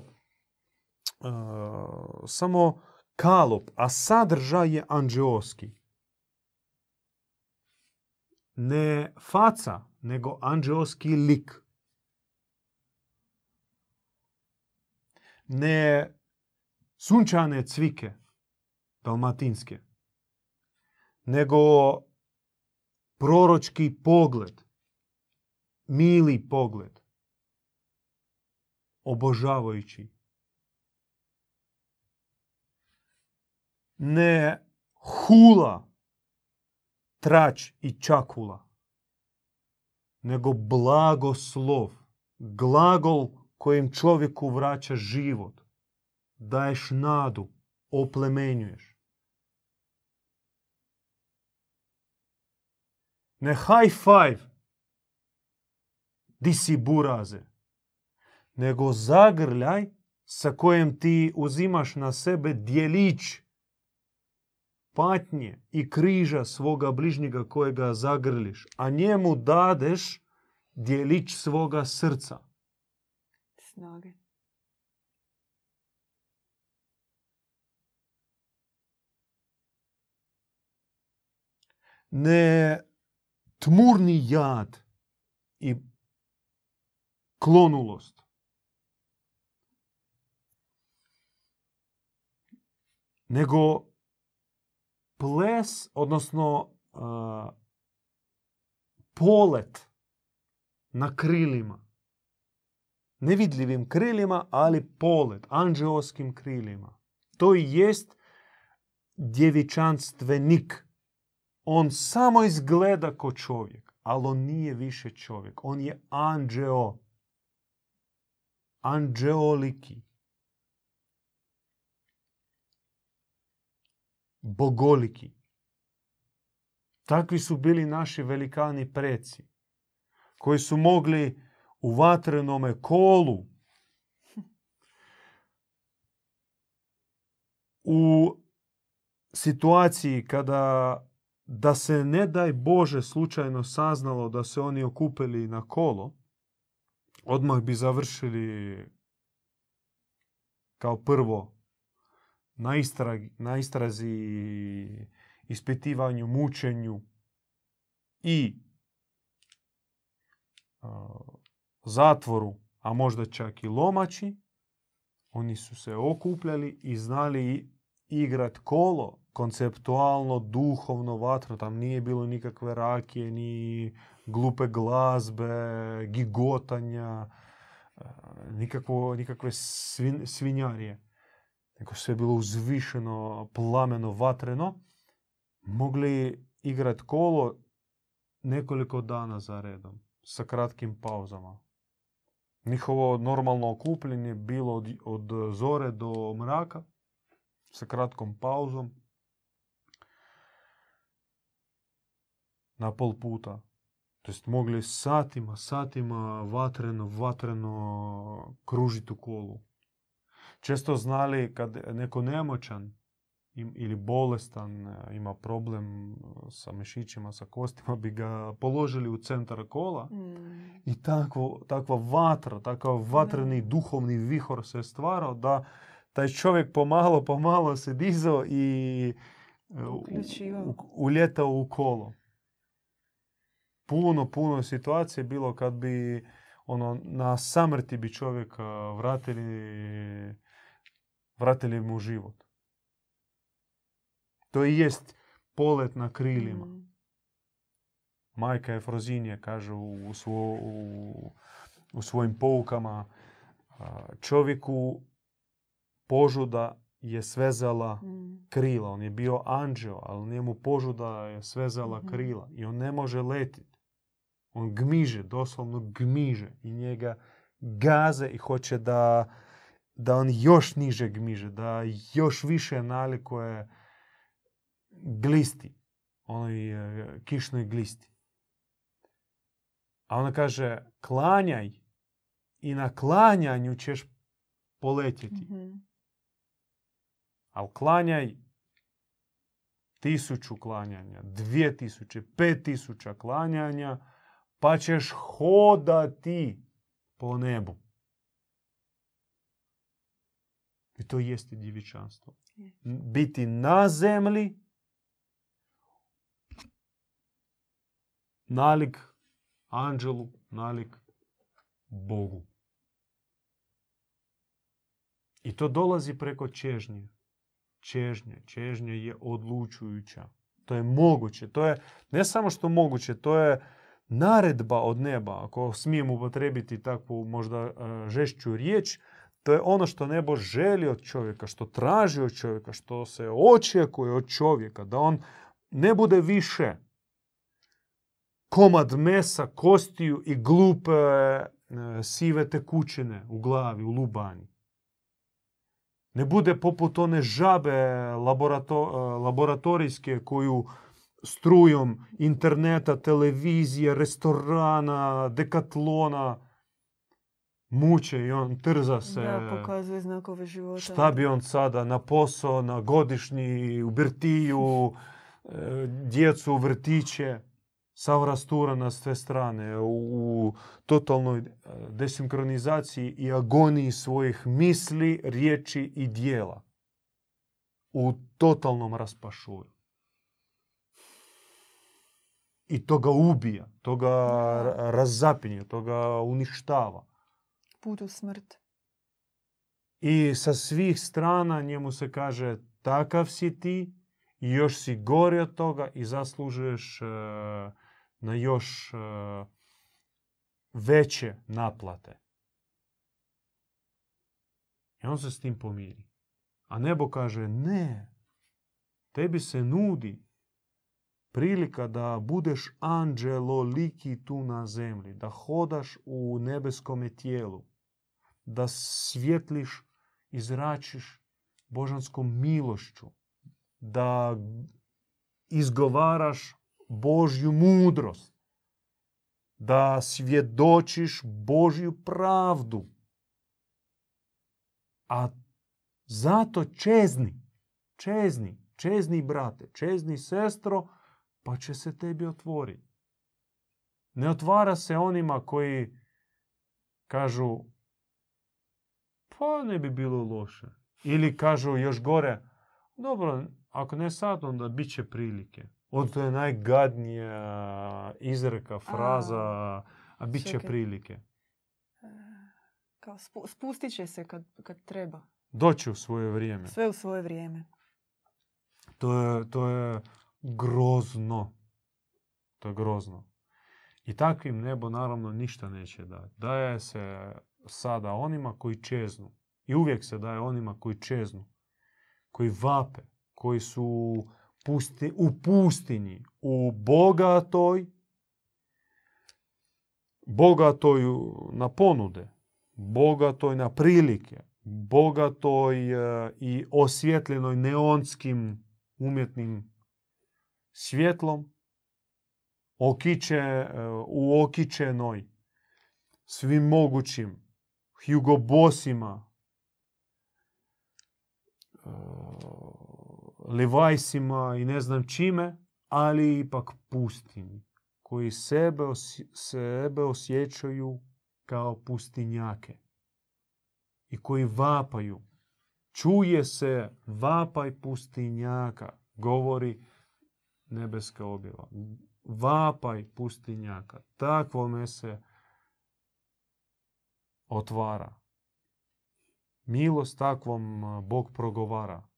uh, samo kalop, a sadržaj je anđeoski. Ne faca, nego anđeoski lik. Ne sunčane cvike dalmatinske, nego proročki pogled, mili pogled, obožavajući. Ne hula, trać i čakula, nego blagoslov, glagol kojim čovjeku vraća život, daješ nadu, oplemenjuješ. Ne high five. Di si buraze. Nego zagrljaj sa kojem ti uzimaš na sebe dijelić patnje i križa svoga bližnjega kojega zagrliš, a njemu dadeš dijelić svoga srca. Snage. Ne tmurni jad i klonulost. Nego ples, odnosno a, polet na krilima. Nevidljivim krilima, ali polet, anđeoskim krilima. To i jest djevičanstvenik. On samo izgleda kao čovjek, ali on nije više čovjek. On je anđeo. Anđeoliki. Bogoliki. Takvi su bili naši velikani preci, koji su mogli u vatrenome kolu u situaciji kada da se ne daj Bože slučajno saznalo da se oni okupili na kolo, odmah bi završili kao prvo na, istragi, na istrazi, ispitivanju, mučenju i zatvoru, a možda čak i lomači. Oni su se okupljali i znali igrat kolo, konceptualno, duhovno, vatro. Tam nije bilo nikakve rakije, ni glupe glazbe, gigotanja, nikakvo, nikakve svin, svinjarije. Nego sve bilo uzvišeno, plameno, vatreno. Mogli igrat kolo nekoliko dana za redom, sa kratkim pauzama. Njihovo normalno okupljenje bilo od, od zore do mraka, sa kratkom pauzom. Na pol puta. To jest mogli satima, satima vatreno, vatreno kružiti u kolu. Često znali kad neko nemoćan ili bolestan ima problem sa mišićima, sa kostima, bi ga položili u centar kola Mm. i takvo, takva vatra, takav vatreni duhovni vihor se stvarao da taj čovjek pomalo, pomalo se dizao i e, u- u- uljetao u kolo. Puno, puno situacije bilo kad bi ono, na samrti bi čovjeka vratili, vratili mu život. To i jest polet na krilima. Mm. Majka Efrozinije kaže u, svo, u, u svojim poukama a, čovjeku požuda je svezala Mm. krila. On je bio anđeo, ali njemu požuda je svezala Mhm. krila i on ne može letiti. On gmiže, doslovno gmiže i njega gaze i hoće da, da on još niže gmiže, da još više nalikuje glisti, onoj e, kišnoj glisti. A ona kaže, klanjaj i na klanjanju ćeš poletjeti. Mhm. Ali klanjaj tisuću klanjanja, dvije tisuće, pet tisuća klanjanja, pa ćeš hodati po nebu. I to jeste djevičanstvo. Biti na zemlji nalik anđelu, nalik Bogu. I to dolazi preko čežnje. Čežnje. Čežnje je odlučujuća. To je moguće. To je ne samo što moguće, to je naredba od neba. Ako smijem upotrebiti takvu možda e, žešću riječ, to je ono što nebo želi od čovjeka, što traži od čovjeka, što se očekuje od čovjeka, da on ne bude više komad mesa, kostiju i glupe e, sive tekućine u glavi, u lubanji. Ne bude poput one žabe laborato- e, laboratorijske koju strujom interneta, televizije, restorana, dekatlona muče i on trza se. Da, pokazuje znakove života. Šta bi on sada na posao, na godišnji, u birtiju, e, djecu u vrtiće, sav rastura na sve strane, u, totalnoj e, desinkronizaciji i agoniji svojih misli, riječi i dijela. U totalnom raspašuju. I to ga ubija, to ga razapinje, to ga uništava. Put u smrt. I sa svih strana njemu se kaže takav si ti i još si gori od toga i zaslužuješ e, na još e, veće naplate. I on se s tim pomiri. A nebo kaže ne, tebi se nudi prilika da budeš anđelo liki tu na zemlji, da hodaš u nebeskome tijelu, da svjetliš i zračiš božanskom milošću, da izgovaraš Božju mudrost, da svjedočiš Božju pravdu. A zato čezni, čezni, čezni brate, čezni sestro, pa će se tebi otvoriti. Ne otvara se onima koji kažu pa ne bi bilo loše. Ili kažu još gore, dobro, ako ne sad, onda bit će prilike. Od to je najgadnija izreka, fraza, a, bit će prilike. Kao spu- spustit će se kad, kad treba. Doći u svoje vrijeme. Sve u svoje vrijeme. To je, to je grozno. To je grozno. I takvim nebo naravno ništa neće dati. Daje se sada onima koji čeznu. I uvijek se daje onima koji čeznu. Koji vape. Koji su pusti, u pustinji. U bogatoj bogatoj na ponude. Bogatoj na prilike. Bogatoj e, i osvjetljenoj neonskim umjetnim svjetlom, okiće, e, u okićenoj svim mogućim Hugo e, Levajsima i ne znam čime, ali ipak pustinji, koji sebe, osje- sebe osjećaju kao pustinjake i koji vapaju. Čuje se vapaj pustinjaka, govori nebeska objava. Vapaj pustinjaka. Takvome se otvara. Milost takvom Bog progovara.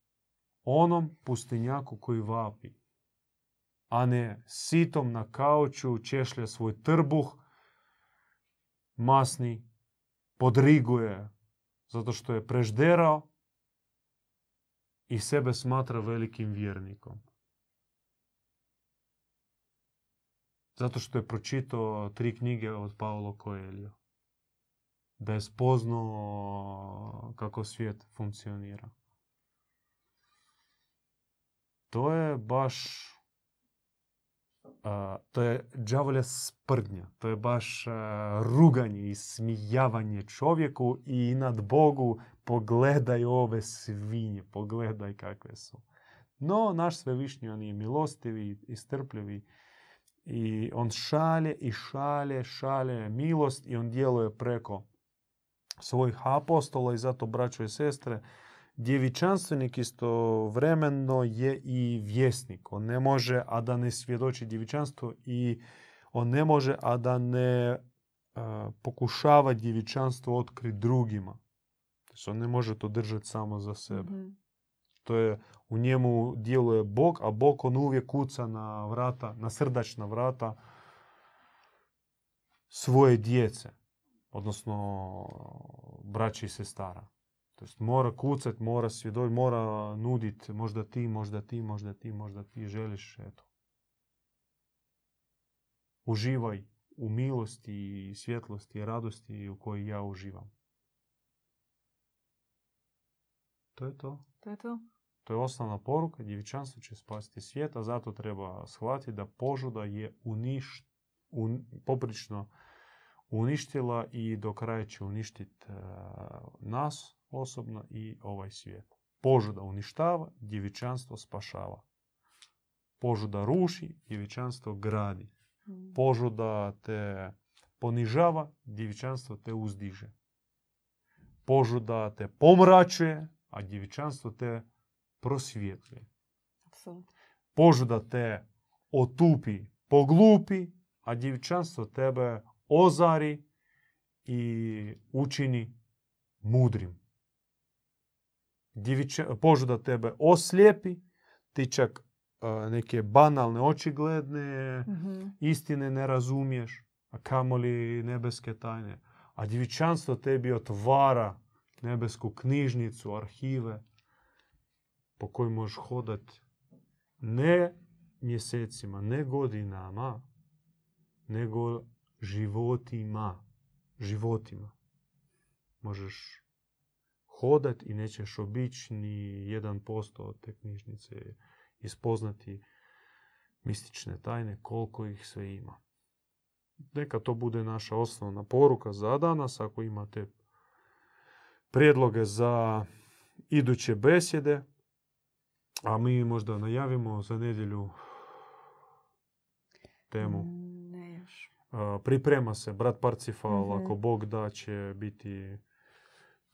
Onom pustinjaku koji vapi. A ne sitom na kauču češlja svoj trbuh, masni, podriguje zato što je prežderao i sebe smatra velikim vjernikom. Zato što je pročitao tri knjige od Paolo Coelho. Da je spoznao kako svijet funkcionira. To je baš... a, to je đavolja sprdnja. To je baš a, ruganje i smijavanje čovjeku i nad Bogu pogledaj ove svinje, pogledaj kakve su. No, naš svevišnji, on je milostivi i strpljivi i on šalje i šalje, šalje milost i on djeluje preko svojih apostola i zato, braćo i sestre, djevičanstvenik istovremeno je i vjesnik. On ne može, a da ne svjedoči djevičanstvo i on ne može, a da ne a, pokušava djevičanstvo otkriti drugima. Znači, on ne može to držati samo za sebe. Mhm. To je, u njemu djeluje Bog, a Bog on uvijek kuca na vrata, na srdačna vrata svoje djece, odnosno braći i sestara. To jest mora kucat, mora svjedočiti, mora nuditi možda ti, možda ti, možda ti, možda ti želiš, eto. Uživaj u milosti i svjetlosti i radosti u kojoj ja uživam. To je to. To je to. To je osnovna poruka, djevičanstvo će spasiti svijet, a zato treba shvatiti da požuda je uniš, un, poprično uništila i do kraja će uništiti e, nas osobno i ovaj svijet. Požuda uništava, djevičanstvo spašava. Požuda ruši, djevičanstvo gradi. Mm. Požuda te ponižava, djevičanstvo te uzdiže. Požuda te pomračuje, a djevičanstvo te prosvjetljuje. Apsolutno. Požuda te otupi, poglupi, a djevičanstvo tebe ozari i učini mudrim. Djeviča, požuda tebe oslijepi, ti čak neke banalne, očigledne Mhm. istine ne razumiješ, a kamoli nebeske tajne. A djevičanstvo tebi otvara nebesku knjižnicu, arhive po kojoj možeš hodat ne mjesecima, ne godinama, nego životima. Životima. Možeš hodat i nećeš obići ni 1% od te knjižnice i spoznati mistične tajne koliko ih sve ima. Neka to bude naša osnovna poruka za danas. Ako imate prijedloge za iduće besjede, a mi možda najavimo za nedjelju temu. Mm, Ne još. Priprema se brat Parcifal, Mhm. ako Bog da će biti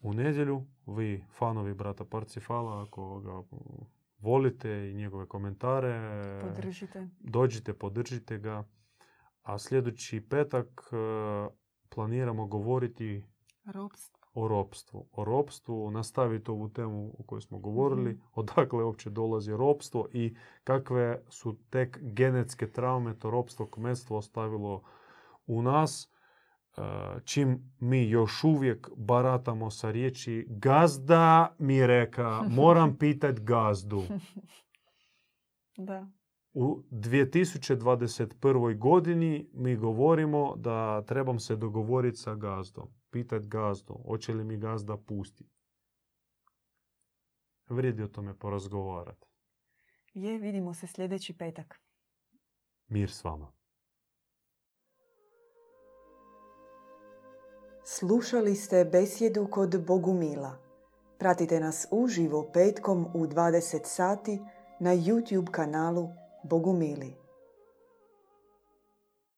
u nedjelju. Vi, fanovi brata Parcifala, ako ga volite i njegove komentare, Podržite. dođite, podržite ga. A sljedeći petak e, planiramo govoriti Ropstvo. O ropstvu. O ropstvu, nastaviti ovu temu o kojoj smo govorili, Mhm. odakle uopće dolazi ropstvo i kakve su tek genetske traume to ropstvo kmetstvo ostavilo u nas, e, čim mi još uvijek baratamo sa riječi gazda mi reka, moram pitat gazdu. Da. U 2021. godini mi govorimo da trebam se dogovoriti sa gazdom. Pitat gazdu, hoće li mi gazda pustiti. Vrijedi o tome porazgovarati. Je, vidimo se sljedeći petak. Mir s vama. Slušali ste besjedu kod Bogumila. Pratite nas uživo petkom u 20 sati na YouTube kanalu Bogumili.